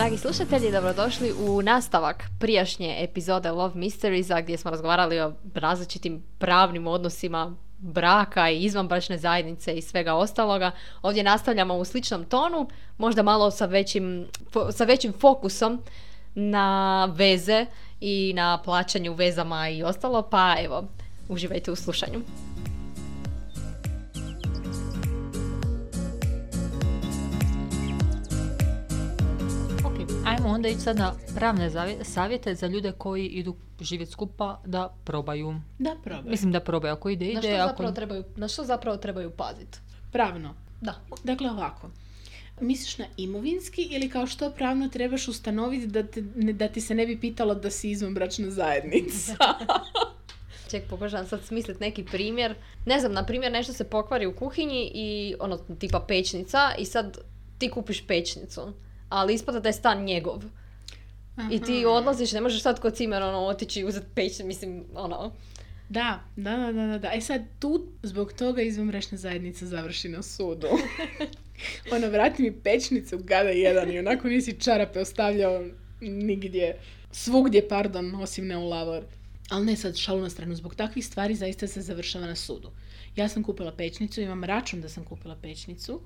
Dragi slušatelji, dobrodošli u nastavak prijašnje epizode Love Mysteriesa gdje smo razgovarali o različitim pravnim odnosima braka i izvanbračne zajednice i svega ostaloga. Ovdje nastavljamo u sličnom tonu, možda malo sa većim, fo- sa većim fokusom na veze i na plaćanju vezama i ostalo, pa evo, uživajte u slušanju. Ajmo onda ići sad na pravne savjete za ljude koji idu živjeti skupa da probaju. Da, probaj. Mislim da probaju, ako ide, Na ide, što, ako... zapravo trebaju, na što zapravo trebaju paziti? Pravno. Da. Dakle, ovako. Misliš na imovinski ili kao što pravno trebaš ustanoviti da, te, ne- da ti se ne bi pitalo da si izvanbračna zajednica? Ček, pokušam sad smislit neki primjer. Ne znam, na primjer, nešto se pokvari u kuhinji i ono, tipa pečnica i sad ti kupiš pečnicu, ali ispada da je stan njegov. I ti Aha. odlaziš, ne možeš sad kod cimer ono, otići i uzeti pečnicu, mislim, ono. Da, da, da, da, da, da. E sad tu zbog toga izvanbračna zajednica završi na sudu. ono, vrati mi pečnicu, gada jedan i onako nisi čarape ostavljao nigdje. Svugdje, pardon, osim ne u lavor. Ali ne sad šalu na stranu, zbog takvih stvari zaista se završava na sudu. Ja sam kupila pečnicu, imam račun da sam kupila pečnicu.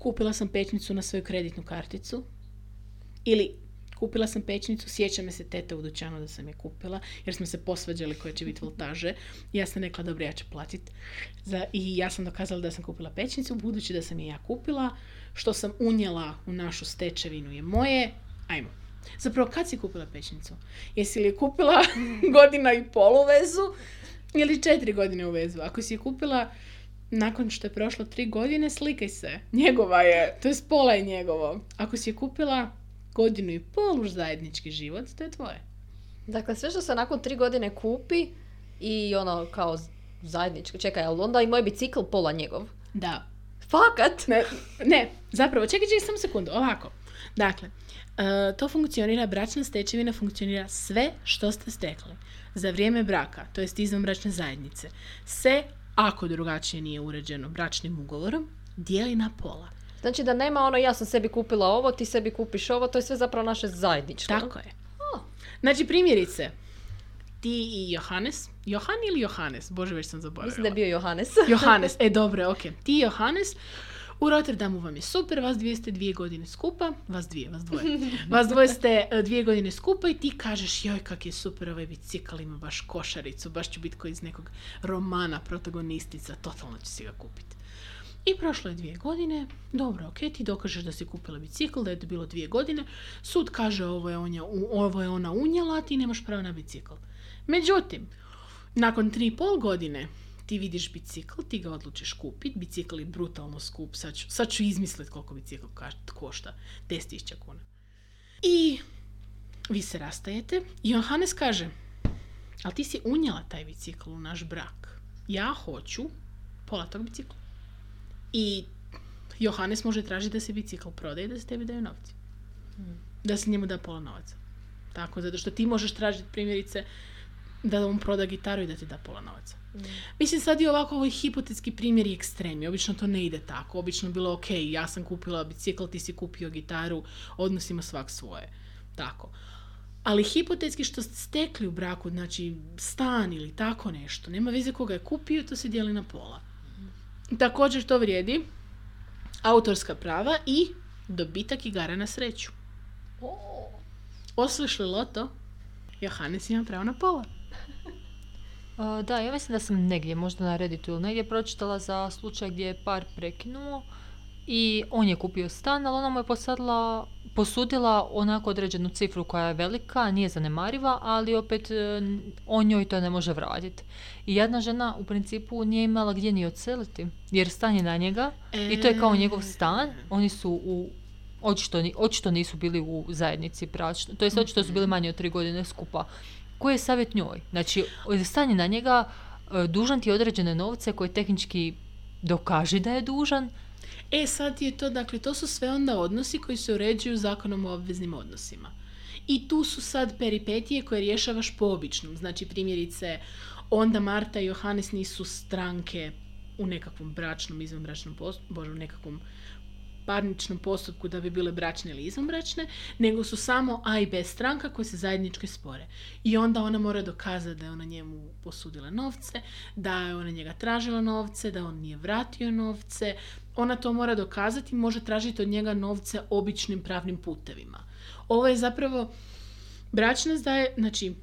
Kupila sam pečnicu na svoju kreditnu karticu. Ili kupila sam pečnicu, sjeća me se teta u dućanu da sam je kupila, jer smo se posvađali koje će biti voltaže. Ja sam rekla, dobro, ja ću platit. Za, I ja sam dokazala da sam kupila pečnicu, budući da sam je ja kupila, što sam unijela u našu stečevinu je moje. Ajmo. Zapravo, kad si kupila pečnicu? Jesi li je kupila godina i pol u vezu ili četiri godine u vezu? Ako si je kupila nakon što je prošlo tri godine, slikaj se. Njegova je, to je pola je njegovo. Ako si je kupila godinu i pol už zajednički život, to je tvoje. Dakle, sve što se nakon tri godine kupi i ono, kao zajednički, čekaj, ali onda i moj bicikl pola njegov. Da. Fakat? Ne, ne, zapravo, čekaj, čekaj samo sekundu, ovako. Dakle, e, to funkcionira, bračna stečevina funkcionira sve što ste stekli za vrijeme braka, to jest izvanbračne zajednice, se, ako drugačije nije uređeno bračnim ugovorom, dijeli na pola. Znači da nema ono, ja sam sebi kupila ovo, ti sebi kupiš ovo, to je sve zapravo naše zajedničko. Tako je. Znači, primjerice, ti i Johannes, Johan ili Johannes? Bože, već sam zaboravila. Mislim da je bio Johannes. Johannes, e dobro, ok. Ti i Johannes, u Rotterdamu vam je super, vas dvije ste dvije godine skupa, vas dvije, vas dvoje. Vas dvoje ste e, dvije godine skupa i ti kažeš, joj kak je super ovaj bicikl, ima baš košaricu, baš ću biti koji iz nekog romana, protagonistica, totalno ću si ga kupiti. I prošlo je dvije godine, dobro, ok, ti dokažeš da si kupila bicikl, da je to bilo dvije godine, sud kaže ovo je, on je, ovo je ona unijela, a ti nemaš pravo na bicikl. Međutim, nakon tri i pol godine ti vidiš bicikl, ti ga odlučiš kupiti, bicikl je brutalno skup, sad ću, sad ću izmisliti koliko bicikl košta, 10.000 kuna. I vi se rastajete i Johannes kaže, ali ti si unijela taj bicikl u naš brak. Ja hoću pola tog bicikla. I Johannes može tražiti da se bicikl prodaje i da se tebi daju novci. Da se njemu da pola novaca. Tako, zato što ti možeš tražiti primjerice da on proda gitaru i da ti da pola novaca. Mislim, sad i ovako ovaj hipotetski primjer je ekstremni. Obično to ne ide tako. Obično je bilo, ok, ja sam kupila bicikl, ti si kupio gitaru, odnos ima svak svoje. Tako. Ali hipotetski što ste stekli u braku, znači stan ili tako nešto, nema veze koga je kupio, to se dijeli na pola. Također to vrijedi autorska prava i dobitak igara na sreću. Osliš li loto, Johannes ima pravo na pola. Da, ja mislim da sam negdje, možda na Redditu ili negdje pročitala za slučaj gdje je par prekinuo i on je kupio stan, ali ona mu je posadila, posudila onako određenu cifru koja je velika, nije zanemariva, ali opet e, on njoj to ne može vratiti. I jedna žena u principu nije imala gdje ni odseliti, jer stan je na njega i to je kao njegov stan, oni su u Očito, očito nisu bili u zajednici bračno. To jest očito su bili manje od tri godine skupa. Koji je savjet njoj? Znači, stan je na njega, e, dužan ti određene novce koje tehnički dokaže da je dužan. E, sad je to, dakle, to su sve onda odnosi koji se uređuju zakonom o obveznim odnosima. I tu su sad peripetije koje rješavaš po običnom. Znači, primjerice, onda Marta i Johannes nisu stranke u nekakvom bračnom, izvanbračnom postupku, bože, u nekakvom parničnom postupku da bi bile bračne ili izvanbračne, nego su samo A i B stranka koje se zajednički spore. I onda ona mora dokazati da je ona njemu posudila novce, da je ona njega tražila novce, da on nije vratio novce. Ona to mora dokazati i može tražiti od njega novce običnim pravnim putevima. Ovo je zapravo bračna zdaje, znači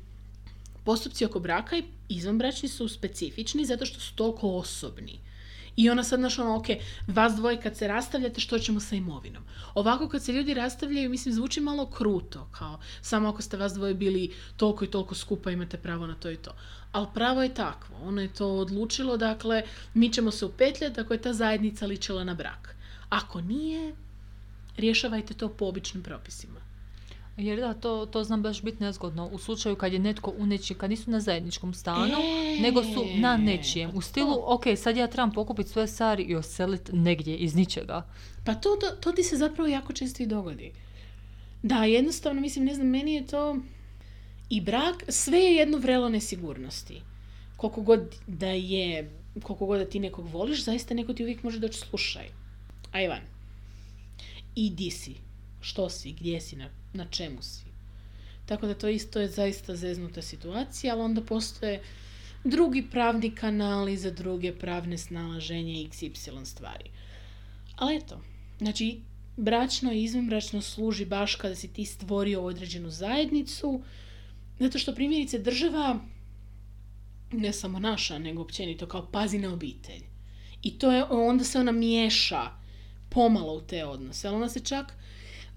postupci oko braka i izvanbračni su specifični zato što su toliko osobni. I ona sad, znaš, ono, ok, vas dvoje kad se rastavljate, što ćemo sa imovinom? Ovako kad se ljudi rastavljaju, mislim, zvuči malo kruto, kao samo ako ste vas dvoje bili toliko i toliko skupa, imate pravo na to i to. Ali pravo je takvo, ono je to odlučilo, dakle, mi ćemo se upetljati ako je ta zajednica ličila na brak. Ako nije, rješavajte to po običnim propisima. Jer da, to, to znam baš biti nezgodno. U slučaju kad je netko u neči, kad nisu na zajedničkom stanu, E, nego su na nečijem. U stilu, ok, sad ja trebam pokupiti svoje stvari i oseliti negdje iz ničega. Pa to, to, to ti se zapravo jako često i dogodi. Da, jednostavno, mislim, ne znam, meni je to... I brak, sve je jedno vrelo nesigurnosti. Koliko god da je, koliko god da ti nekog voliš, zaista neko ti uvijek može doći slušaj. Ajvan, i di si? Što si? Gdje si? Na, na čemu si? Tako da to isto je zaista zeznuta situacija, ali onda postoje drugi pravni kanali za druge pravne snalaženje XY stvari. Ali eto, znači, bračno i izvanbračno služi baš kada si ti stvorio određenu zajednicu, zato što primjerice država, ne samo naša, nego općenito kao pazi na obitelj. I to je, onda se ona miješa pomalo u te odnose, ali ona se čak,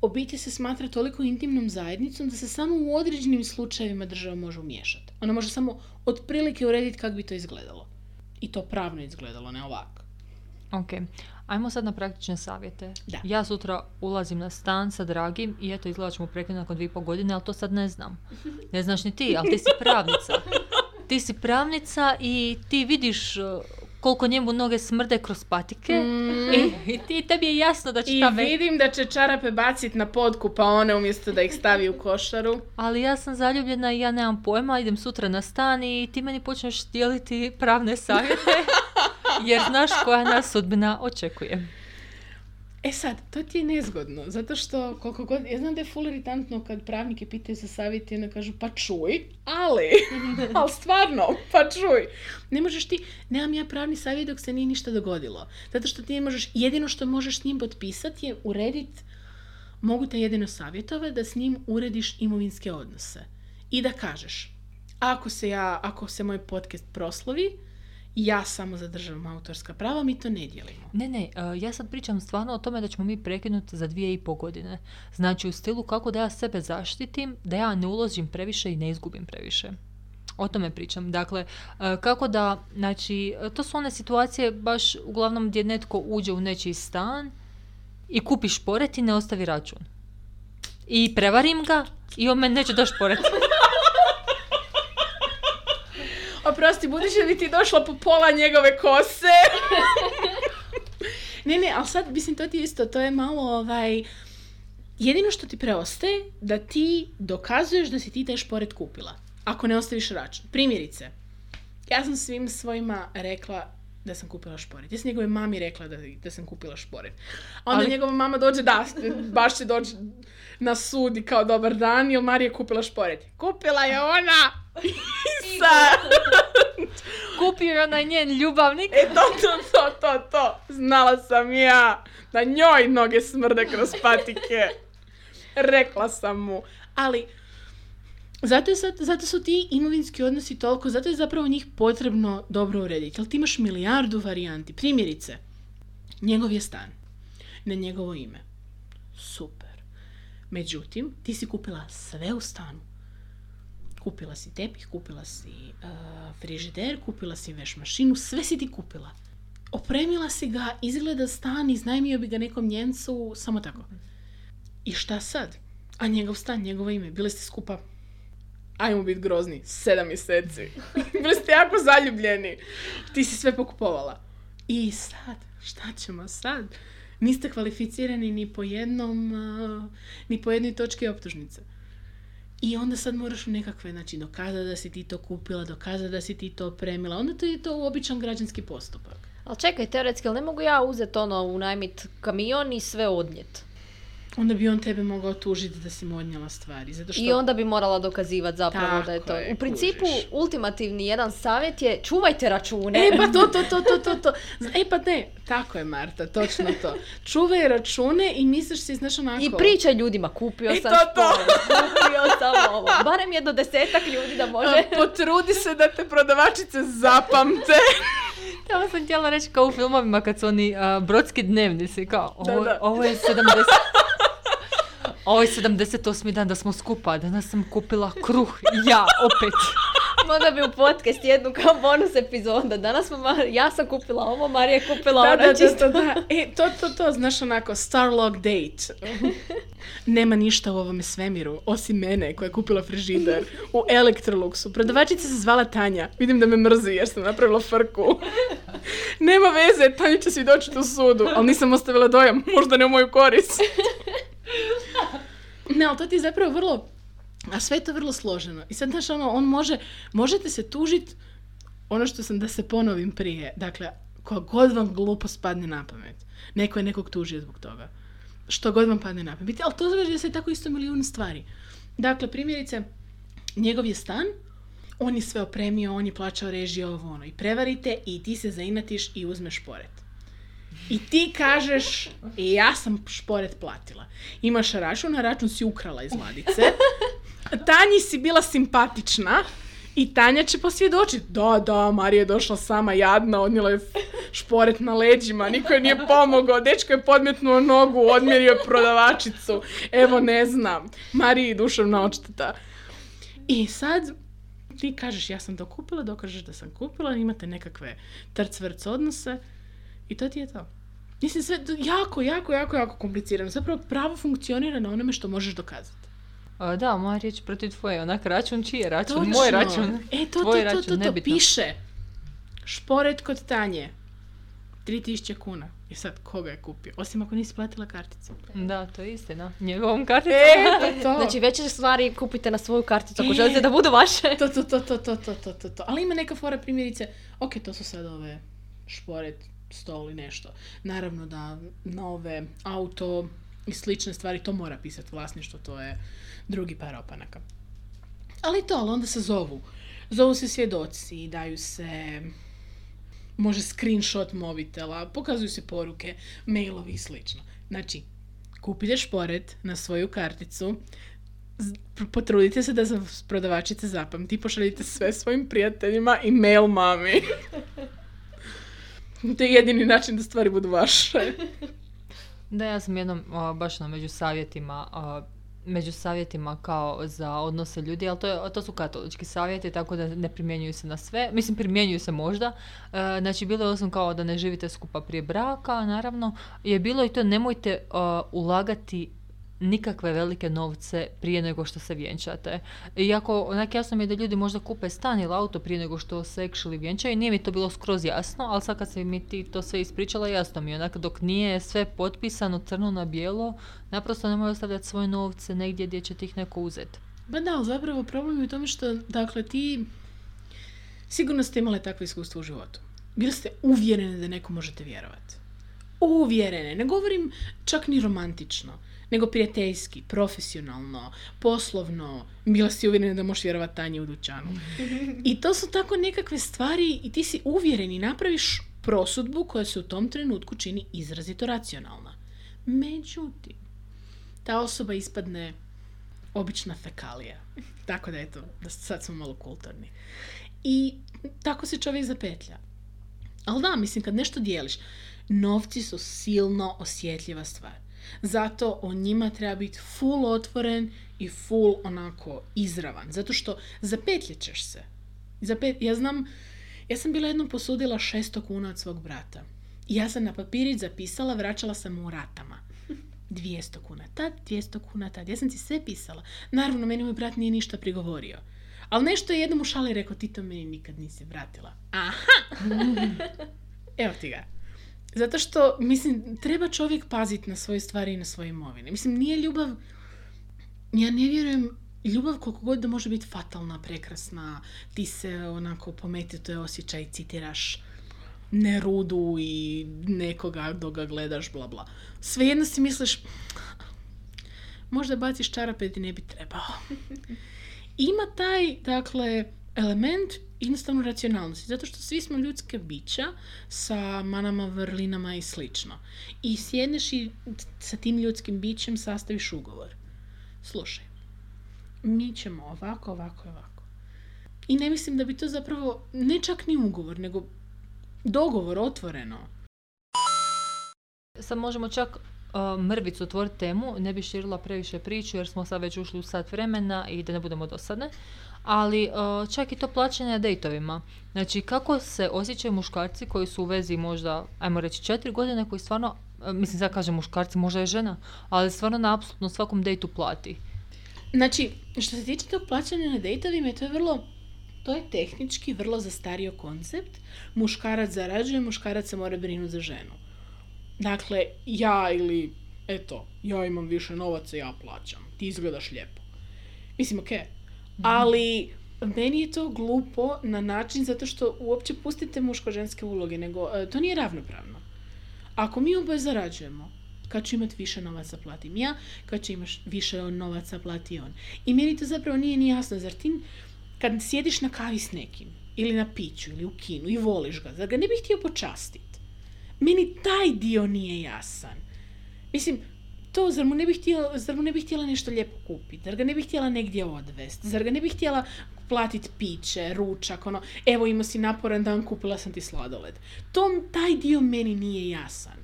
obitelj se smatra toliko intimnom zajednicom da se samo u određenim slučajevima država može umiješati. Ona može samo otprilike urediti kako bi to izgledalo. I to pravno izgledalo, ne ovako. Ok, ajmo sad na praktične savjete. Da. Ja sutra ulazim na stan sa dragim i eto izgleda ćemo prekinuti nakon dvije i pol godine, ali to sad ne znam. Ne znaš ni ti, ali ti si pravnica. Ti si pravnica i ti vidiš koliko njemu noge smrde kroz patike i, i ti, tebi je jasno da će Mm. I ta ve- vidim da će čarape bacit na podku pa one umjesto da ih stavi u košaru. Ali ja sam zaljubljena i ja nemam pojma, idem sutra na stan i ti meni počneš dijeliti pravne savjete jer znaš koja nas sudbina očekuje. E sad, to ti je nezgodno, zato što koliko god, ja znam da je full iritantno kad pravnike pitaju za savjet i onda kažu pa čuj, ali, ali stvarno, pa čuj. Ne možeš ti, nemam ja pravni savjet dok se nije ništa dogodilo. Zato što ti ne možeš, jedino što možeš s njim potpisati je uredit, mogu te jedino savjetovati da s njim urediš imovinske odnose. I da kažeš, ako se ja, ako se moj podcast proslovi, ja samo zadržavam autorska prava, mi to ne dijelimo. Ne, ne, e, ja sad pričam stvarno o tome da ćemo mi prekinuti za dvije i pol godine. Znači u stilu kako da ja sebe zaštitim, da ja ne uložim previše i ne izgubim previše. O tome pričam. Dakle, e, kako da, znači, e, to su one situacije baš uglavnom gdje netko uđe u nečiji stan i kupi šporet i ne ostavi račun. I prevarim ga i on meni neće doći šporet. Oprosti, da bi ti došla po pola njegove kose. ne, ne, ali sad, mislim, to ti isto, to je malo, ovaj... Jedino što ti preostaje, da ti dokazuješ da si ti taj šporet kupila. Ako ne ostaviš račun. Primjerice, ja sam svim svojima rekla da sam kupila šporet. Ja sam njegove mami rekla da, da sam kupila šporet. A onda Ali- njegova mama dođe, da, baš će doći na sud i kao dobar dan, jer Marija je kupila šporet. Kupila je ona! I sad... Kupio je onaj njen ljubavnik. E to, to, to, to, to. Znala sam ja da njoj noge smrde kroz patike. Rekla sam mu. Ali, zato, je zato su ti imovinski odnosi toliko, zato je zapravo njih potrebno dobro urediti. Ali ti imaš milijardu varijanti. Primjerice, njegov je stan na njegovo ime. Super. Međutim, ti si kupila sve u stanu. Kupila si tepih, kupila si uh, frižider, kupila si veš mašinu, sve si ti kupila. Opremila si ga, izgleda stan, iznajmio bi ga nekom njencu, samo tako. I šta sad? A njegov stan, njegovo ime, bili ste skupa ajmo biti grozni, sedam mjeseci. bili ste jako zaljubljeni. Ti si sve pokupovala. I sad, šta ćemo sad? Niste kvalificirani ni po jednom, ni po jednoj točki optužnice. I onda sad moraš u nekakve, znači, dokazati da si ti to kupila, dokazati da si ti to opremila. Onda to je to običan građanski postupak. Ali čekaj, teoretski, ali ne mogu ja uzeti ono, unajmit kamion i sve odnijet? Onda bi on tebe mogao tužiti da si mu odnijela stvari. Zato što... I onda bi morala dokazivati zapravo da je Tako to. je, U principu, kužiš. ultimativni jedan savjet je čuvajte račune. E pa to, to, to, to, to, to. E pa ne, tako je Marta, točno to. Čuvaj račune i misliš si, znaš onako... I pričaj ljudima, kupio I sam to, to. kupio sam ovo. Barem jedno desetak ljudi da može. Potrudi se da te prodavačice zapamte. Tamo sam htjela reći kao u filmovima kad su oni a, brodski dnevnici, kao ovo, Da, da. ovo je 70... Ovo je 78. dan da smo skupa, danas sam kupila kruh, ja opet. Mogla bi u podcast jednu kao bonus epizoda. Danas smo, Mar- ja sam kupila ovo, Marija je kupila Da, ono da, da, čisto. da, da. E, to, to, to, znaš onako, Starlog date. Nema ništa u ovome svemiru, osim mene koja je kupila frižider u Electroluxu. Prodavačica se zvala Tanja. Vidim da me mrzi jer sam napravila frku. Nema veze, Tanja će si doći u sudu, ali nisam ostavila dojam, možda ne u moju korist. Ne, ali to ti je zapravo vrlo, a sve je to vrlo složeno. I sad, znaš, ono, on može, možete se tužit, ono što sam da se ponovim prije, dakle, koja god vam glupost padne na pamet, neko je nekog tužio zbog toga. Što god vam padne na pamet. Ali to znači da se tako isto milijun stvari. Dakle, primjerice, njegov je stan, on je sve opremio, on je plaćao režije, ovo ono. I prevarite i ti se zainatiš i uzmeš šporet. I ti kažeš, "E, ja sam šporet platila. Imaš račun, a račun si ukrala iz ladice. Tanji si bila simpatična i Tanja će posvjedočiti. Da, da, Marija je došla sama jadna, odnijela je šporet na leđima, niko joj nije pomogao, dečko je podmetnuo nogu, odmjerio je prodavačicu. Evo, ne znam, Mariji duševna odšteta. I sad ti kažeš ja sam to kupila, dokažeš da sam kupila, imate nekakve trc-vrc odnose i to ti je to. Mislim, sve jako, jako, jako, jako komplicirano. Zapravo pravo funkcionira na onome što možeš dokazati. A, da, moja riječ protiv tvoje, onak račun čiji je račun, Točno. moj račun, e, to, tvoj to, račun, to, to, to, to piše. Šporet kod Tanje. 3000 kuna. I sad, koga je kupio? Osim ako nisi platila karticu. Da, to je istina. Njegovom karticom. E, to, Znači, veće stvari kupite na svoju karticu ako e, želite da budu vaše. To, to, to, to, to, to, to, to. Ali ima neka fora primjerice, ok, to su sad ove šporet stol i nešto. Naravno da nove auto i slične stvari, to mora pisati vlasništvo, to je drugi par opanaka. Ali to, ali onda se zovu. Zovu se svjedoci, daju se može screenshot mobitela, pokazuju se poruke, mailovi i slično. Znači, kupite šporet na svoju karticu, potrudite se da za prodavačice zapamti, pošaljite sve svojim prijateljima i mail mami. to je jedini način da stvari budu vaše. Da, ja sam jednom a, baš na među savjetima, a, među savjetima kao za odnose ljudi, ali to, je, to su katolički savjeti, tako da ne primjenjuju se na sve. Mislim, primjenjuju se možda. E, znači, bilo je osim kao da ne živite skupa prije braka, naravno. Je bilo i to, nemojte a, ulagati nikakve velike novce prije nego što se vjenčate. Iako, onak jasno mi je da ljudi možda kupe stan ili auto prije nego što se actually vjenčaju, nije mi to bilo skroz jasno, ali sad kad si mi ti to sve ispričala, jasno mi je. Onak, dok nije sve potpisano crno na bijelo, naprosto nemoj ostavljati svoje novce negdje gdje će ti neko uzeti. Ba da, zapravo problem je u tome što, dakle, ti sigurno ste imali takvo iskustvo u životu. Bili ste uvjereni da neko možete vjerovati. Uvjerene. Ne govorim čak ni romantično, nego prijateljski, profesionalno, poslovno. Bila si uvjerena da možeš vjerovati Tanji u dućanu. I to su tako nekakve stvari i ti si uvjeren i napraviš prosudbu koja se u tom trenutku čini izrazito racionalna. Međutim, ta osoba ispadne obična fekalija. Tako da eto, da sad smo malo kulturni. I tako se čovjek zapetlja. Ali da, mislim, kad nešto dijeliš, novci su silno osjetljiva stvar. Zato o njima treba biti full otvoren i full onako izravan. Zato što zapetljećeš se. Zapet... Ja znam, ja sam bila jednom posudila 600 kuna od svog brata. I ja sam na papirić zapisala, vraćala sam mu u ratama. 200 kuna tad, 200 kuna tad. Ja sam ti sve pisala. Naravno, meni moj brat nije ništa prigovorio. Ali nešto je jednom u šali rekao, ti to meni nikad nisi vratila. Aha! Evo ti ga. Zato što, mislim, treba čovjek paziti na svoje stvari i na svoje imovine. Mislim, nije ljubav... Ja ne vjerujem, ljubav koliko god da može biti fatalna, prekrasna, ti se onako pometi, to je osjećaj, citiraš ne rudu i nekoga dok ga gledaš, bla bla. Svejedno si misliš, možda baciš čarape ti ne bi trebao. Ima taj, dakle, element jednostavno racionalnosti, zato što svi smo ljudske bića sa manama, vrlinama i slično. I sjedneš i sa tim ljudskim bićem sastaviš ugovor. Slušaj, mi ćemo ovako, ovako ovako. I ne mislim da bi to zapravo, ne čak ni ugovor, nego dogovor otvoreno. Sad možemo čak uh, mrvicu otvoriti temu, ne bi širila previše priču jer smo sad već ušli u sat vremena i da ne budemo dosadne. Ali uh, čak i to plaćanje dejtovima. Znači kako se osjećaju muškarci koji su u vezi možda, ajmo reći, četiri godine koji stvarno, uh, mislim sad kažem muškarci, možda je žena, ali stvarno na apsolutno svakom dejtu plati. Znači, što se tiče tog plaćanja na dejtovima, to je vrlo, to je tehnički vrlo zastario koncept. Muškarac zarađuje, muškarac se mora brinuti za ženu. Dakle, ja ili, eto, ja imam više novaca, ja plaćam. Ti izgledaš lijepo. Mislim, okej. Ali, meni je to glupo na način zato što uopće pustite muško-ženske uloge, nego e, to nije ravnopravno. Ako mi oboje zarađujemo, kad ću imati više novaca platim ja, kad će imaš više novaca plati on. I meni to zapravo nije ni jasno, zar ti kad sjediš na kavi s nekim, ili na piću, ili u kinu i voliš ga, zar ga ne bih htio počastiti? Meni taj dio nije jasan. Mislim, to, zar mu ne bih htjela, zar mu ne bih htjela nešto lijepo kupiti? Zar ga ne bih htjela negdje odvesti? Zar ga ne bih htjela platiti piće, ručak, ono, evo imao si naporan dan, kupila sam ti sladoled. To, taj dio meni nije jasan.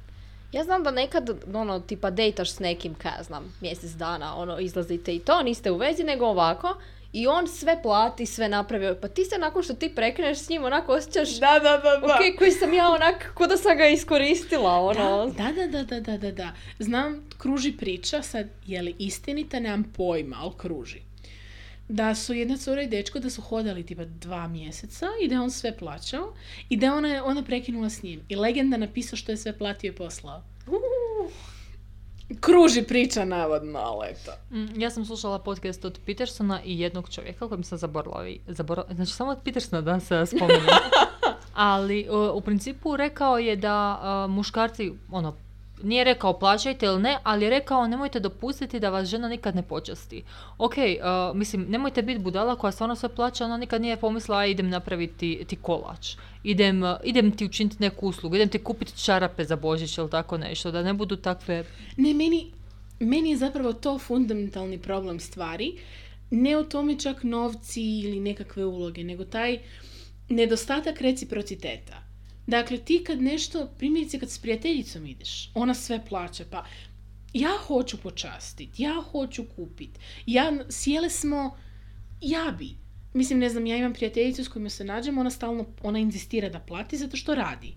Ja znam da nekad, ono, tipa dejtaš s nekim, kaj ja znam, mjesec dana, ono, izlazite i to, niste u vezi, nego ovako, i on sve plati, sve napravi. Pa ti se nakon što ti prekreneš s njim onako osjećaš, Da, da, da, da. ok, koji sam ja onak, ko da sam ga iskoristila, ono. Da, da, da, da, da, da, da. Znam, kruži priča, sad, je li istinita, nemam pojma, ali kruži. Da su jedna cura i dečko da su hodali tipa dva mjeseca i da je on sve plaćao i da je ona, ona prekinula s njim. I legenda napisao što je sve platio i poslao. Kruži priča navodno, ali eto. Mm, ja sam slušala podcast od Petersona i jednog čovjeka koji sam zaboravila. i- zaboravila znači samo od Petersona da se spomenem. Ali u principu rekao je da uh, muškarci, ono, nije rekao plaćajte ili ne, ali je rekao nemojte dopustiti da vas žena nikad ne počasti. Ok, uh, mislim, nemojte biti budala koja stvarno sve plaća, ona nikad nije pomislila "Aj, idem napraviti ti kolač. Idem, uh, idem ti učiniti neku uslugu, idem ti kupiti čarape za Božić ili tako nešto, da ne budu takve Ne, meni, meni je zapravo to fundamentalni problem stvari. Ne o tome čak novci ili nekakve uloge, nego taj nedostatak reciprociteta. Dakle, ti kad nešto, primjerice kad s prijateljicom ideš, ona sve plaća, pa ja hoću počastiti, ja hoću kupiti, ja, sjele smo, ja bi. Mislim, ne znam, ja imam prijateljicu s kojom se nađem, ona stalno, ona inzistira da plati zato što radi.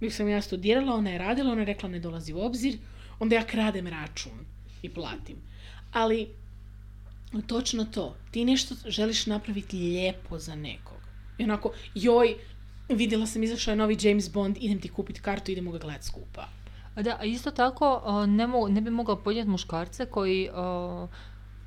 Dok sam ja studirala, ona je radila, ona je rekla ne dolazi u obzir, onda ja kradem račun i platim. Ali, točno to, ti nešto želiš napraviti lijepo za nekog. I onako, joj, vidjela sam izašao je novi James Bond, idem ti kupiti kartu, idemo ga gledat skupa. Da, isto tako ne, mo- ne bi mogao podnijeti muškarce koji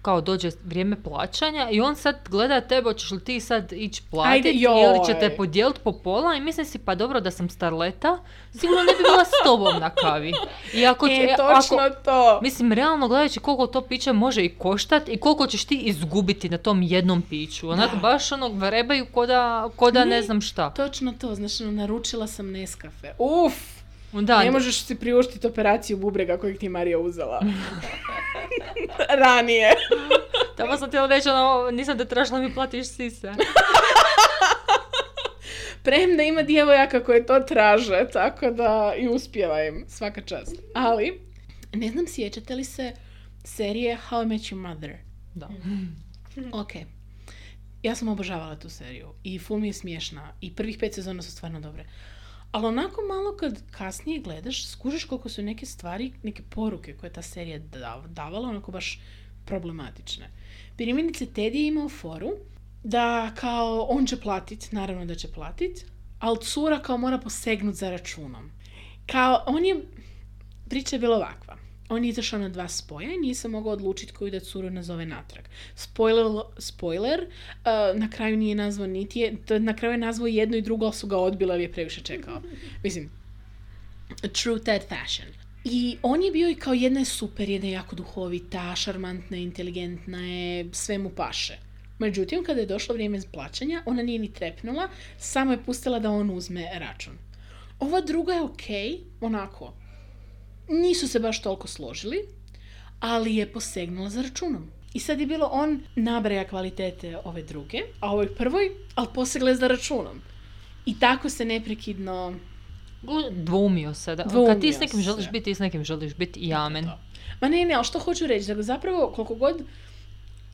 kao dođe vrijeme plaćanja i on sad gleda tebe, hoćeš li ti sad ići platiti ili će te podijeliti po pola i mislim si pa dobro da sam starleta, sigurno ne bi bila s tobom na kavi. I ako, će- E, ako- točno to. Mislim, realno gledajući koliko to piće može i koštat i koliko ćeš ti izgubiti na tom jednom piću. Onak Da. baš ono vrebaju ko da, ko da ne, Ne. znam šta. Točno to, znači naručila sam Nescafe. Uf! Da, ne možeš si priuštiti operaciju bubrega kojeg ti je Marija uzela. Ranije. Tamo sam htjela reći, ono, nisam te tražila mi platiš sise. Premda ima djevojaka koje to traže, tako da i uspjeva im, svaka čast. Ali, ne znam, sjećate li se serije How I Met Your Mother? Da. Ok. Ja sam obožavala tu seriju i full mi je smiješna i prvih pet sezona su stvarno dobre. Ali onako malo kad kasnije gledaš, skužiš koliko su neke stvari, neke poruke koje je ta serija dav- davala, onako baš problematične. Primjerice, Ted je imao foru da kao on će platit, naravno da će platit, ali cura kao mora posegnut za računom. Kao, on je, priča je bila ovakva. On je izašao na dva spoja i se mogao odlučiti koju da curu nazove natrag. Spoiler, spoiler uh, na kraju nije nazvao niti je, na kraju je nazvao jedno i drugo, ali su ga odbili jer je previše čekao. Mislim, true Ted fashion. I on je bio i kao jedna je super, jedna je jako duhovita, šarmantna, inteligentna je, sve mu paše. Međutim, kada je došlo vrijeme plaćanja, ona nije ni trepnula, samo je pustila da on uzme račun. Ova druga je okej, onako, nisu se baš toliko složili, ali je posegnula za računom. I sad je bilo on nabraja kvalitete ove druge, a ovoj prvoj, ali posegla je za računom. I tako se neprekidno... Dvoumio se. Da. Kad ti s nekim želiš se. biti, ti s nekim želiš biti i amen. Ma ne, ne, ali što hoću reći, da zapravo koliko god,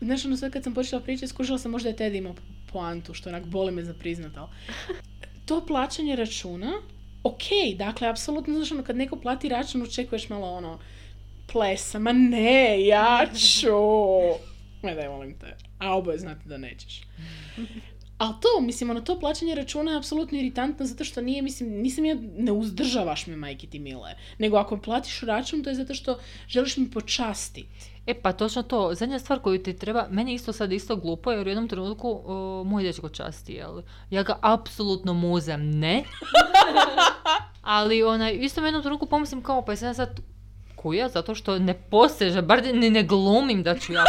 znaš, ono sve kad sam počela pričati, skušala sam možda je Ted imao poantu, što onak boli me za priznat, ali to plaćanje računa, ok, dakle, apsolutno, znaš, ono, kad neko plati račun, očekuješ malo ono, plesa, ma ne, ja ću. Ma daj, molim te. A oboje znate da nećeš. Ali to, mislim, ono, to plaćanje računa je apsolutno iritantno zato što nije, mislim, nisam ja, ne uzdržavaš me, majke ti mile. Nego ako platiš račun, to je zato što želiš mi počastiti. E pa točno to, zadnja stvar koju ti treba, meni isto sad isto glupo jer u jednom trenutku o, moj dečko časti, jel? Ja ga apsolutno muzem, ne. Ali onaj, isto u jednom trenutku pomislim kao, pa jesam ja sad kuja zato što ne poseže, bar ni ne glumim da ću ja.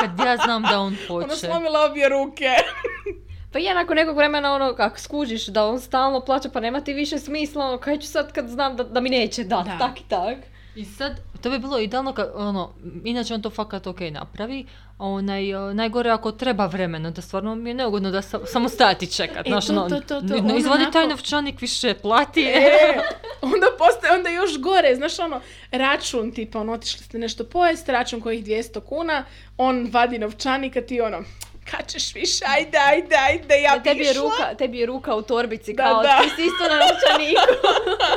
Kad ja znam da on Ona hoće. slomila obje ruke. Pa je nakon nekog vremena ono, kako skužiš da on stalno plaća, pa nema ti više smisla, ono, kaj ću sad kad znam da, da mi neće dat, Da. tak i tak. I sad, to bi bilo idealno kad, ono, inače on to fakat ok napravi, a onaj, najgore ako treba vremena, da stvarno mi je neugodno da sa, samo stajati čekat, E, znaš, to, ono, to, to, to, ne- ne on izvadi taj onako- novčanik, više plati. E, onda postaje onda još gore, znaš ono, račun tipa, ono, otišli ste nešto pojesti, račun kojih 200 kuna, on vadi novčanik, a ti ono, kad ćeš više, ajde, ajde, ajde, ja bi tebi je ruka, tebi je ruka u torbici, Da, kao da. ti si isto na novčaniku.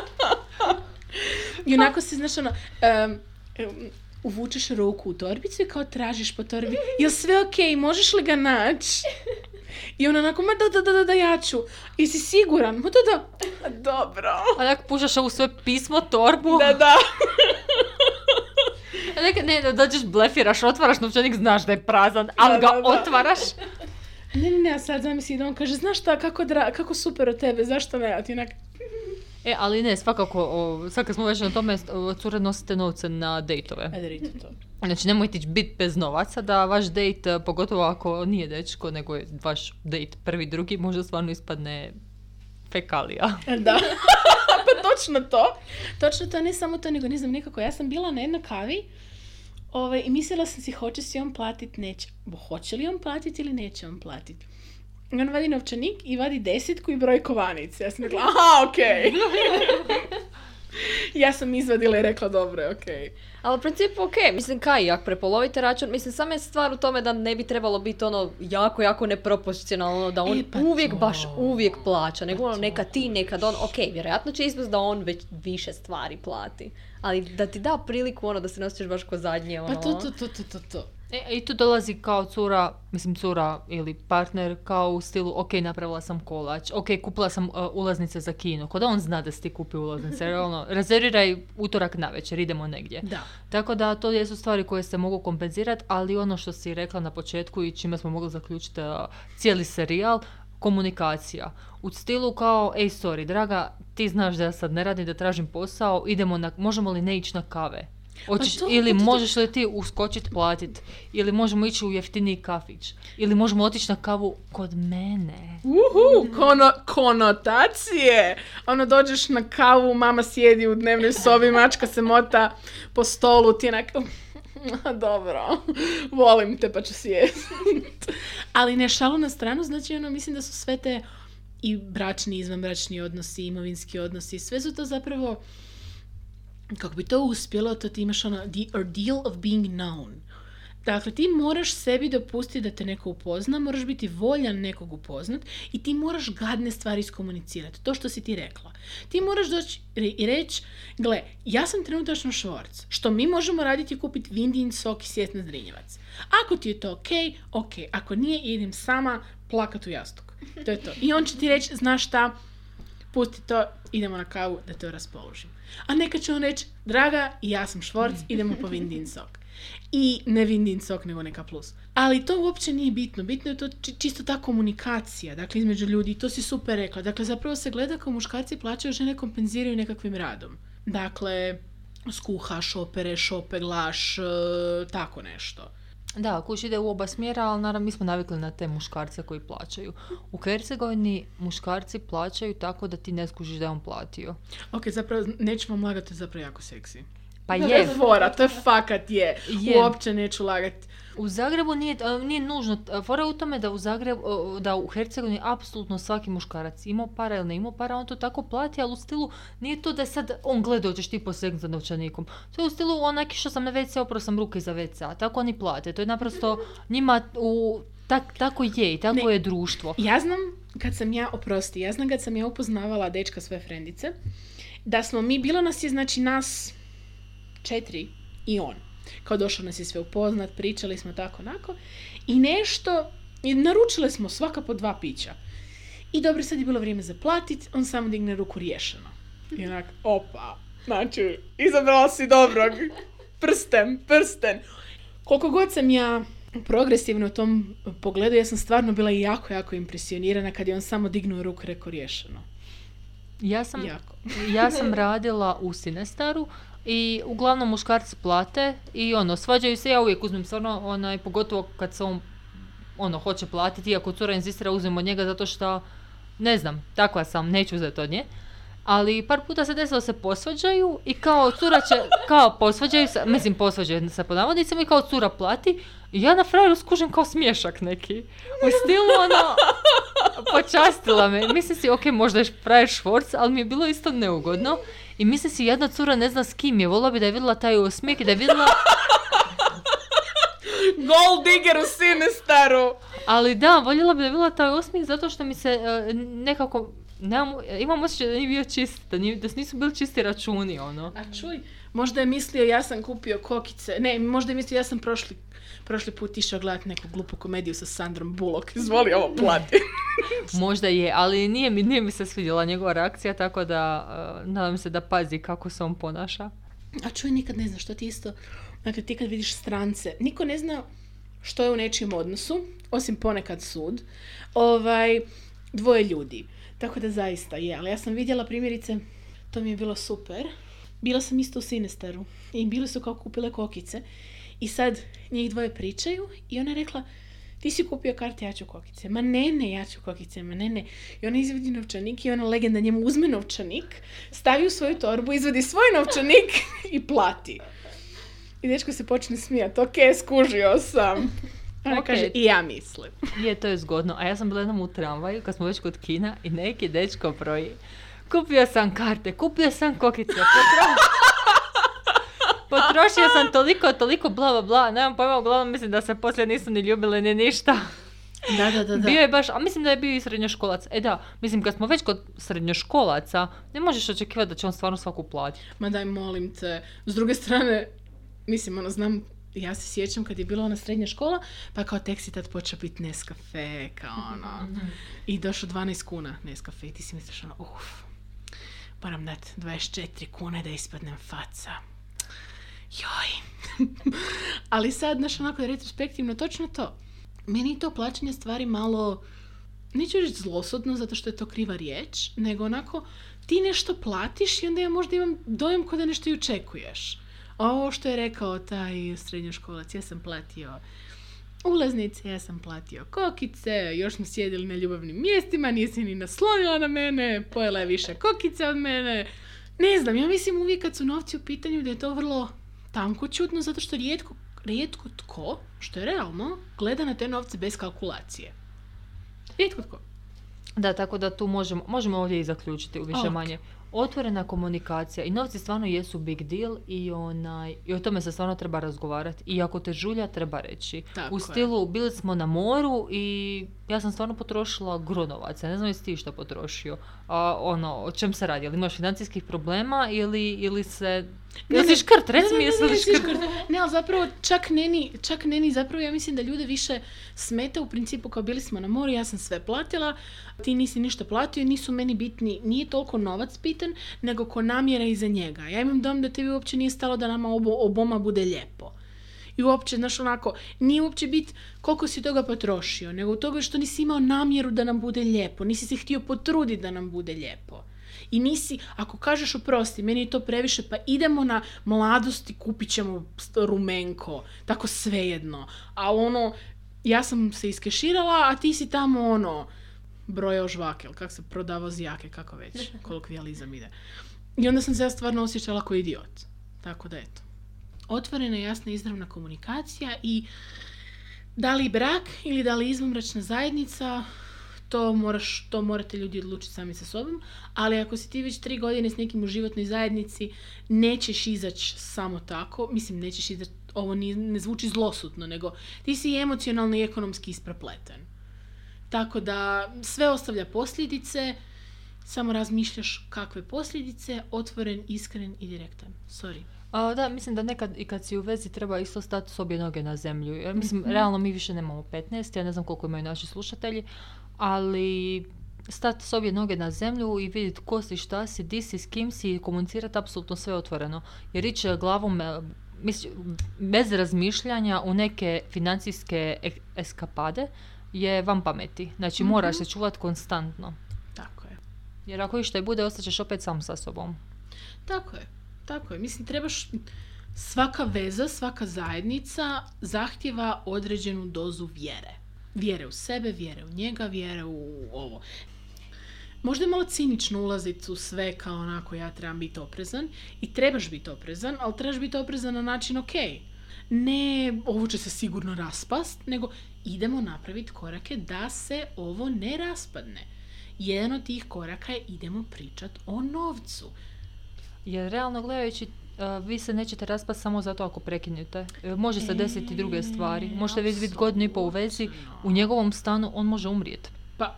I onako se, znaš, ono, em, uvučeš ruku u torbicu i kao tražiš po torbi, jel sve okej, možeš li ga naći? I on onako, ma da, da, da, da, da, ja ću. Jesi siguran? Ma da, da. "Ma Dobro. Onak pušaš ovu svoje pismo, torbu, Da, da. a neka, ne, da dođeš, blefiraš, otvaraš novčanik, znaš da je prazan, ali Da, ga da, da. otvaraš. Ne, ne, ne, a sad zamisli da on kaže, znaš šta, kako, dra, kako super od tebe, zašto ne? A ti onak, E, ali ne, svakako, o, sad kad smo već na tome, o, cure nosite novce na dejtove. ajde, rite to. Znači, nemojte ići biti bez novaca, da vaš dejt, e, pogotovo ako nije dečko, nego je vaš dejt prvi, drugi, možda stvarno ispadne fekalija. Da. pa točno to. Točno to, ne samo to, nego ne znam, nekako, ja sam bila na jednoj kavi ovaj, i mislila sam si hoće si on platit, neće. Bo, hoće li on platit ili neće on platit? I on vadi novčanik i vadi desetku i broj kovanice. Ja sam rekla, aha, okej. ja sam izvadila i rekla, dobro, okej. Ali u principu ok, mislim kaj, ako prepolovite račun, mislim samo je stvar u tome da ne bi trebalo biti ono jako, jako neproporcionalno, da on E, pa uvijek to. baš uvijek plaća, nego Pa ono neka ti, nekad on, ok, vjerojatno će ispast da on već više stvari plati, ali da ti da priliku ono da se nosiš baš ko zadnje, ono. Pa to, to, to, to, to, to. E, I tu dolazi kao cura, mislim cura ili partner, kao u stilu, ok, napravila sam kolač, ok, kupila sam uh, ulaznice za kino, kod da on zna da si ti kupio ulaznice, jer ono, rezerviraj utorak na večer, idemo negdje. Da. Tako da to jesu stvari koje se mogu kompenzirati, ali ono što si rekla na početku i čime smo mogli zaključiti uh, cijeli serijal, komunikacija. U stilu kao, ej sorry, draga, ti znaš da ja sad ne radim, da tražim posao, idemo na, možemo li ne ići na kave? Hoćeš, to- ili to- to- možeš li ti uskočit platit? Ili možemo ići u jeftiniji kafić? Ili možemo otići na kavu kod mene? Uhu, kono, konotacije. Ono, dođeš na kavu, mama sjedi u dnevnoj sobi, mačka se mota po stolu, ti onak, dobro, volim te pa ću sjest. Ali ne šalu na stranu, znači ono, mislim da su sve te i bračni, izvanbračni odnosi, imovinski odnosi, sve su to zapravo, kako bi to uspjelo, to ti imaš ono, the ordeal of being known. Dakle, ti moraš sebi dopustiti da te neko upozna, moraš biti voljan nekog upoznat i ti moraš gadne stvari iskomunicirati. To što si ti rekla. Ti moraš doći i reći, gle, ja sam trenutačno švorc. Što mi možemo raditi je kupiti vindin sok i sjest na Zrinjevac. Ako ti je to ok, ok. Ako nije, idem sama plakat u jastuk. To je to. I on će ti reći, znaš šta, pusti to, idemo na kavu da te raspoložim. A neka će on reći, draga, ja sam Švorc, idemo po Vindin sok. I ne Vindin sok, nego neka plus. Ali to uopće nije bitno. Bitno je to či- čisto ta komunikacija, dakle, između ljudi. I to si super rekla. Dakle, zapravo se gleda kao muškarci plaćaju, žene kompenziraju nekakvim radom. Dakle, skuhaš, opereš, opeglaš, e, tako nešto. Da, kuć ide u oba smjera, ali naravno mi smo navikli na te muškarce koji plaćaju. U Hercegovini muškarci plaćaju tako da ti ne skužiš da je on platio. Ok, zapravo, vam lagati, zapravo jako seksi. Pa To je, je fora, to je fakat je. Je. Uopće neću lagati. U Zagrebu nije, a, nije nužno, a, fora u tome da u Zagrebu, a, da u Hercegovini apsolutno svaki muškarac imao para ili ne imao para, on to tako plati, ali u stilu nije to da je sad on gleda hoćeš ti posegnuti za novčanikom. To je u stilu onak što sam na WC, oprao sam ruke za WC, tako oni plate. To je naprosto njima u, tak, tako je i tako Ne. je društvo. Ja znam, kad sam ja, oprosti, ja znam kad sam ja upoznavala dečka svoje frendice, da smo mi, bilo nas je, znači nas četiri i on. Kao došao nas je sve upoznat, pričali smo tako onako. I nešto, i naručile smo svaka po dva pića. I dobro, sad je bilo vrijeme za platit, on samo digne ruku riješeno. I onak, opa, znači, izabrala si dobrog. Prsten, prsten. Koliko god sam ja progresivno u tom pogledu, ja sam stvarno bila jako, jako impresionirana kad je on samo dignuo ruku i rekao riješeno. Ja sam, Jako. ja sam radila u Sinestaru i uglavnom muškarci plate i ono, svađaju se, ja uvijek uzmem stvarno, onaj, pogotovo kad se on ono, hoće platiti, iako cura inzistira uzmem od njega zato što, ne znam, takva sam, neću uzeti od nje. Ali par puta se desilo se posvađaju i kao cura će, kao posvađaju se, mislim posvađaju se po navodnicima i kao cura plati i ja na frajeru skužim kao smješak neki. U stilu ono, počastila me. Mislim si, ok, možda je frajer švorc, ali mi je bilo isto neugodno. I mislim si, jedna cura ne zna s kim je, volila bi da je vidjela taj osmijeh i da je vidjela... Gold digger u Sinestaru! Ali da, voljela bi da je vidjela taj osmijeh zato što mi se e, nekako... Nemam, imam osjećaj da nije bio čist, da, nije, da nisu bili čisti računi, ono. A čuj, možda je mislio ja sam kupio kokice. Ne, možda je mislio ja sam prošli, prošli put išao gledati neku glupu komediju sa Sandrom Bullock. Izvoli ovo plati. Možda je, ali nije mi, nije mi se svidjela njegova reakcija, tako da e, nadam se da pazi kako se on ponaša. A čuj, nikad ne znaš što ti isto... Dakle, ti kad vidiš strance, niko ne zna što je u nečijem odnosu, osim ponekad sud, ovaj, dvoje ljudi. Tako da zaista je, ali ja sam vidjela primjerice, to mi je bilo super. Bila sam isto u Sinestaru i bili su kao kupile kokice i sad njih dvoje pričaju i ona je rekla ti si kupio karte, ja ću kokice. Ma ne, ne, ja ću kokice, ma ne, ne. I ona izvadi novčanik i ona legenda njemu uzme novčanik, stavi u svoju torbu, izvadi svoj novčanik i plati. I dečko se počne smijati, ok, skužio sam. Ona Ok. kaže, i ja mislim. Je, to je zgodno. A ja sam bila jednom u tramvaju, kad smo već kod kina, i neki dečko broji. Kupio sam karte, kupio sam kokice, potro- potrošio sam toliko, toliko, bla, bla, bla. Nemam pojma, uglavnom mislim da se poslije nisu ni ljubile ni ništa. Da, da, da, da. Bio je baš, a mislim da je bio i srednjoškolac. E da, mislim kad smo već kod srednjoškolaca, ne možeš očekivati da će on stvarno svaku platiti. Ma daj, molim te. S druge strane, mislim, ono, znam, ja se sjećam kad je bila ona srednja škola, pa kao tek si tad počeo biti Nescafe, kao ono. I došlo 12 kuna Nescafe i ti si misliš ono, uf, moram dat 24 kune da ispadnem faca. Joj. Ali sad, znaš, onako retrospektivno, točno to. Meni to plaćanje stvari malo, neću reći zlosudno zato što je to kriva riječ, nego onako ti nešto platiš i onda ja možda imam dojam kao da nešto i očekuješ. Ovo što je rekao taj srednjoškolac, ja sam platio ulaznice, ja sam platio kokice, još smo sjedili na ljubavnim mjestima, nisi ni naslonila na mene, pojela je više kokice od mene. Ne znam, ja mislim uvijek kad su novci u pitanju da je to vrlo tankoćutno, zato što rijetko, rijetko tko, što je realno, gleda na te novce bez kalkulacije. Rijetko tko. Da, tako da tu možemo, možemo ovdje i zaključiti u više Ok. manje. Otvorena komunikacija i novci stvarno jesu big deal i, onaj, i o tome se stvarno treba razgovarati. I ako te žulja, treba reći. Tako u je. stilu, bili smo na moru i ja sam stvarno potrošila gronovaca. Ne znam jesi ti što potrošio. A, ono, o čem se radi? Jel imaš financijskih problema ili, ili se... Ne, Jel ne, si škrt? Reci ne, mi ne, jesi ne, li škrt? Ne, ali zapravo čak ne ni, čak ne ni, zapravo ja mislim da ljude više smeta u principu kao bili smo na moru, ja sam sve platila, ti nisi ništa platio, nisu meni bitni, nije toliko novac bitan, nego ko namjera iza njega. Ja imam dom da tebi uopće nije stalo da nama obo, oboma bude lijepo. I uopće, znaš, onako, nije uopće bit koliko si toga potrošio, nego u toga što nisi imao namjeru da nam bude lijepo, nisi se htio potruditi da nam bude lijepo. I nisi, ako kažeš oprosti, meni je to previše, pa idemo na mladosti, kupit ćemo rumenko, tako svejedno. A ono, ja sam se iskeširala, a ti si tamo ono, brojao žvake, ili kak se prodavao zjake, kako već, kolokvijalizam ide. I onda sam se ja stvarno osjećala kao idiot. Tako da eto. Otvorena, jasna, izravna komunikacija i da li brak ili da li izvanbračna zajednica, to, moraš, to morate ljudi odlučiti sami sa sobom, ali ako si ti već tri godine s nekim u životnoj zajednici, nećeš izaći samo tako, mislim, nećeš izaći, ovo ne zvuči zlosutno, nego ti si emocionalno i ekonomski isprepleten. Tako da sve ostavlja posljedice, samo razmišljaš kakve posljedice, otvoren, iskren i direktan. Sorry. A, da, mislim da nekad i kad si u vezi treba isto stati s obje noge na zemlju. Jer, mislim, Mhm. realno mi više nemamo 15, ja ne znam koliko imaju naši slušatelji, ali stati s obje noge na zemlju i vidjeti ko si, šta si, di si, s kim si i komunicirati apsolutno sve otvoreno. Jer ići glavom e, mislim, bez razmišljanja u neke financijske eskapade je van pameti. Znači moraš se čuvati konstantno. Tako je. Jer ako išta i bude, ostaćeš opet sam sa sobom. Tako je. Tako je. Mislim, trebaš... Svaka veza, svaka zajednica zahtjeva određenu dozu vjere. Vjere u sebe, vjere u njega, vjere u ovo. Možda je malo cinično ulaziti u sve kao onako ja trebam biti oprezan i trebaš biti oprezan, ali trebaš biti oprezan na način ok. Ne, ovo će se sigurno raspast, nego idemo napraviti korake da se ovo ne raspadne. Jedan od tih koraka je idemo pričati o novcu. Jer realno gledajući, uh, vi se nećete raspasti samo zato ako prekinete. E, Može se desiti druge stvari. Možete vi biti godinu i pol u vezi, u njegovom stanu on može umrijeti. Pa,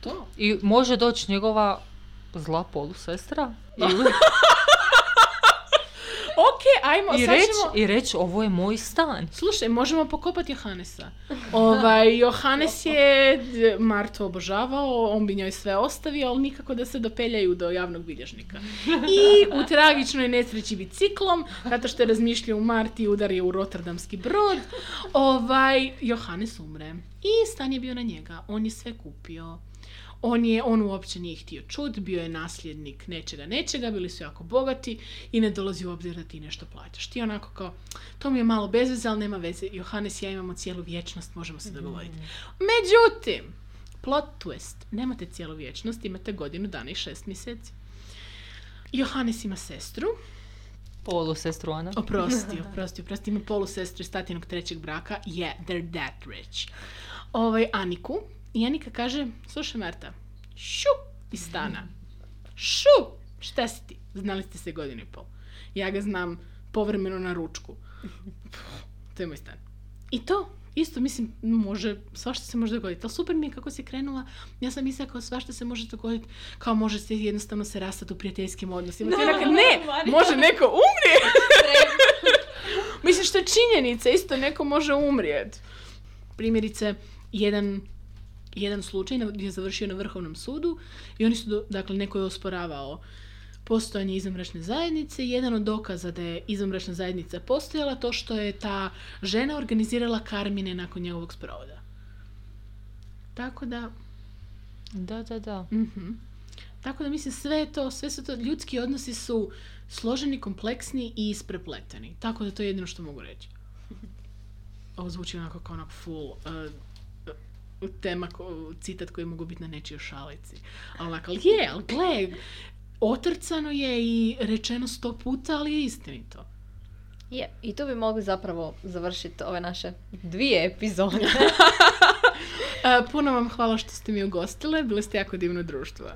to. I može doći njegova zla polusestra ili, ajmo, i sad ćemo... i reći ovo je moj stan. Slušaj, možemo pokopati Johanesa. Ovaj, Johannes je Martu obožavao, on bi njoj sve ostavio, ali nikako da se dopeljaju do javnog bilježnika. I u tragičnoj nesreći biciklom, zato što je razmišljao u Marti i udar je u Rotterdamski brod, ovaj, Johannes umre. I stan je bio na njega, on je sve kupio. On je, on uopće nije htio čut, bio je nasljednik nečega, nečega, bili su jako bogati i ne dolazi u obzir da ti nešto plaćaš. Ti onako kao, to mi je malo bez veze, ali nema veze. Johannes i ja imamo cijelu vječnost, možemo se dogovoriti. Međutim, plot twist, nemate cijelu vječnost, imate godinu dana i šest mjeseci. Johannes ima sestru, Polusestru Ana. Oprosti, oprosti, oprosti. Ima polusestru iz tatinog trećeg braka. Yeah, they're that rich. Ovaj, Aniku. I Anika kaže, slušaj Marta, šu iz stana. Šu! Šta si ti? Znali ste se godinu i pol. Ja ga znam povremeno na ručku. To je moj stan. I to, isto, mislim, može, svašta se može dogoditi. Ali super mi je kako si krenula. Ja sam mislila kao svašta se može dogoditi. Kao može se jednostavno se rastati u prijateljskim odnosima. Ti onako, ne, može neko umrijeti. Mislim što je činjenica, isto neko može umrijet. Primjerice, jedan, jedan slučaj gdje je završio na Vrhovnom sudu i oni su, dakle, neko je osporavao postojanje izvanbračne zajednice jedan od dokaza da je izvanbračna zajednica postojala to što je ta žena organizirala karmine nakon njegovog sprovoda. Tako da, Da, da, da. mhm. Tako da mislim sve to, sve su to, ljudski odnosi su složeni, kompleksni i isprepleteni. Tako da to je jedino što mogu reći. Ovo zvuči onako kao onak full uh, tema, ko- citat koji mogu biti na nečijoj šalici. Ali je, ali gle, otrcano je i rečeno sto puta, ali je istinito. Je, i tu bi mogli zapravo završiti ove naše dvije epizode. Uh, puno vam hvala što ste mi ugostile, bili ste jako divno društvo.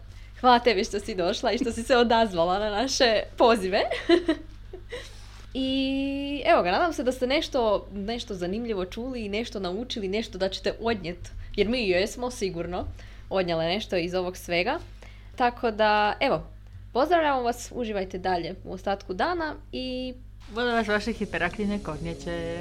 Hvala tebi što si došla i što si se odazvala na naše pozive. I evo ga, nadam se da ste nešto, nešto zanimljivo čuli i nešto naučili, nešto da ćete odnijeti, jer mi jesmo sigurno odnjele nešto iz ovog svega. Tako da, evo, pozdravljamo vas, uživajte dalje u ostatku dana i... Bude vas vaše hiperaktivne kornjeće.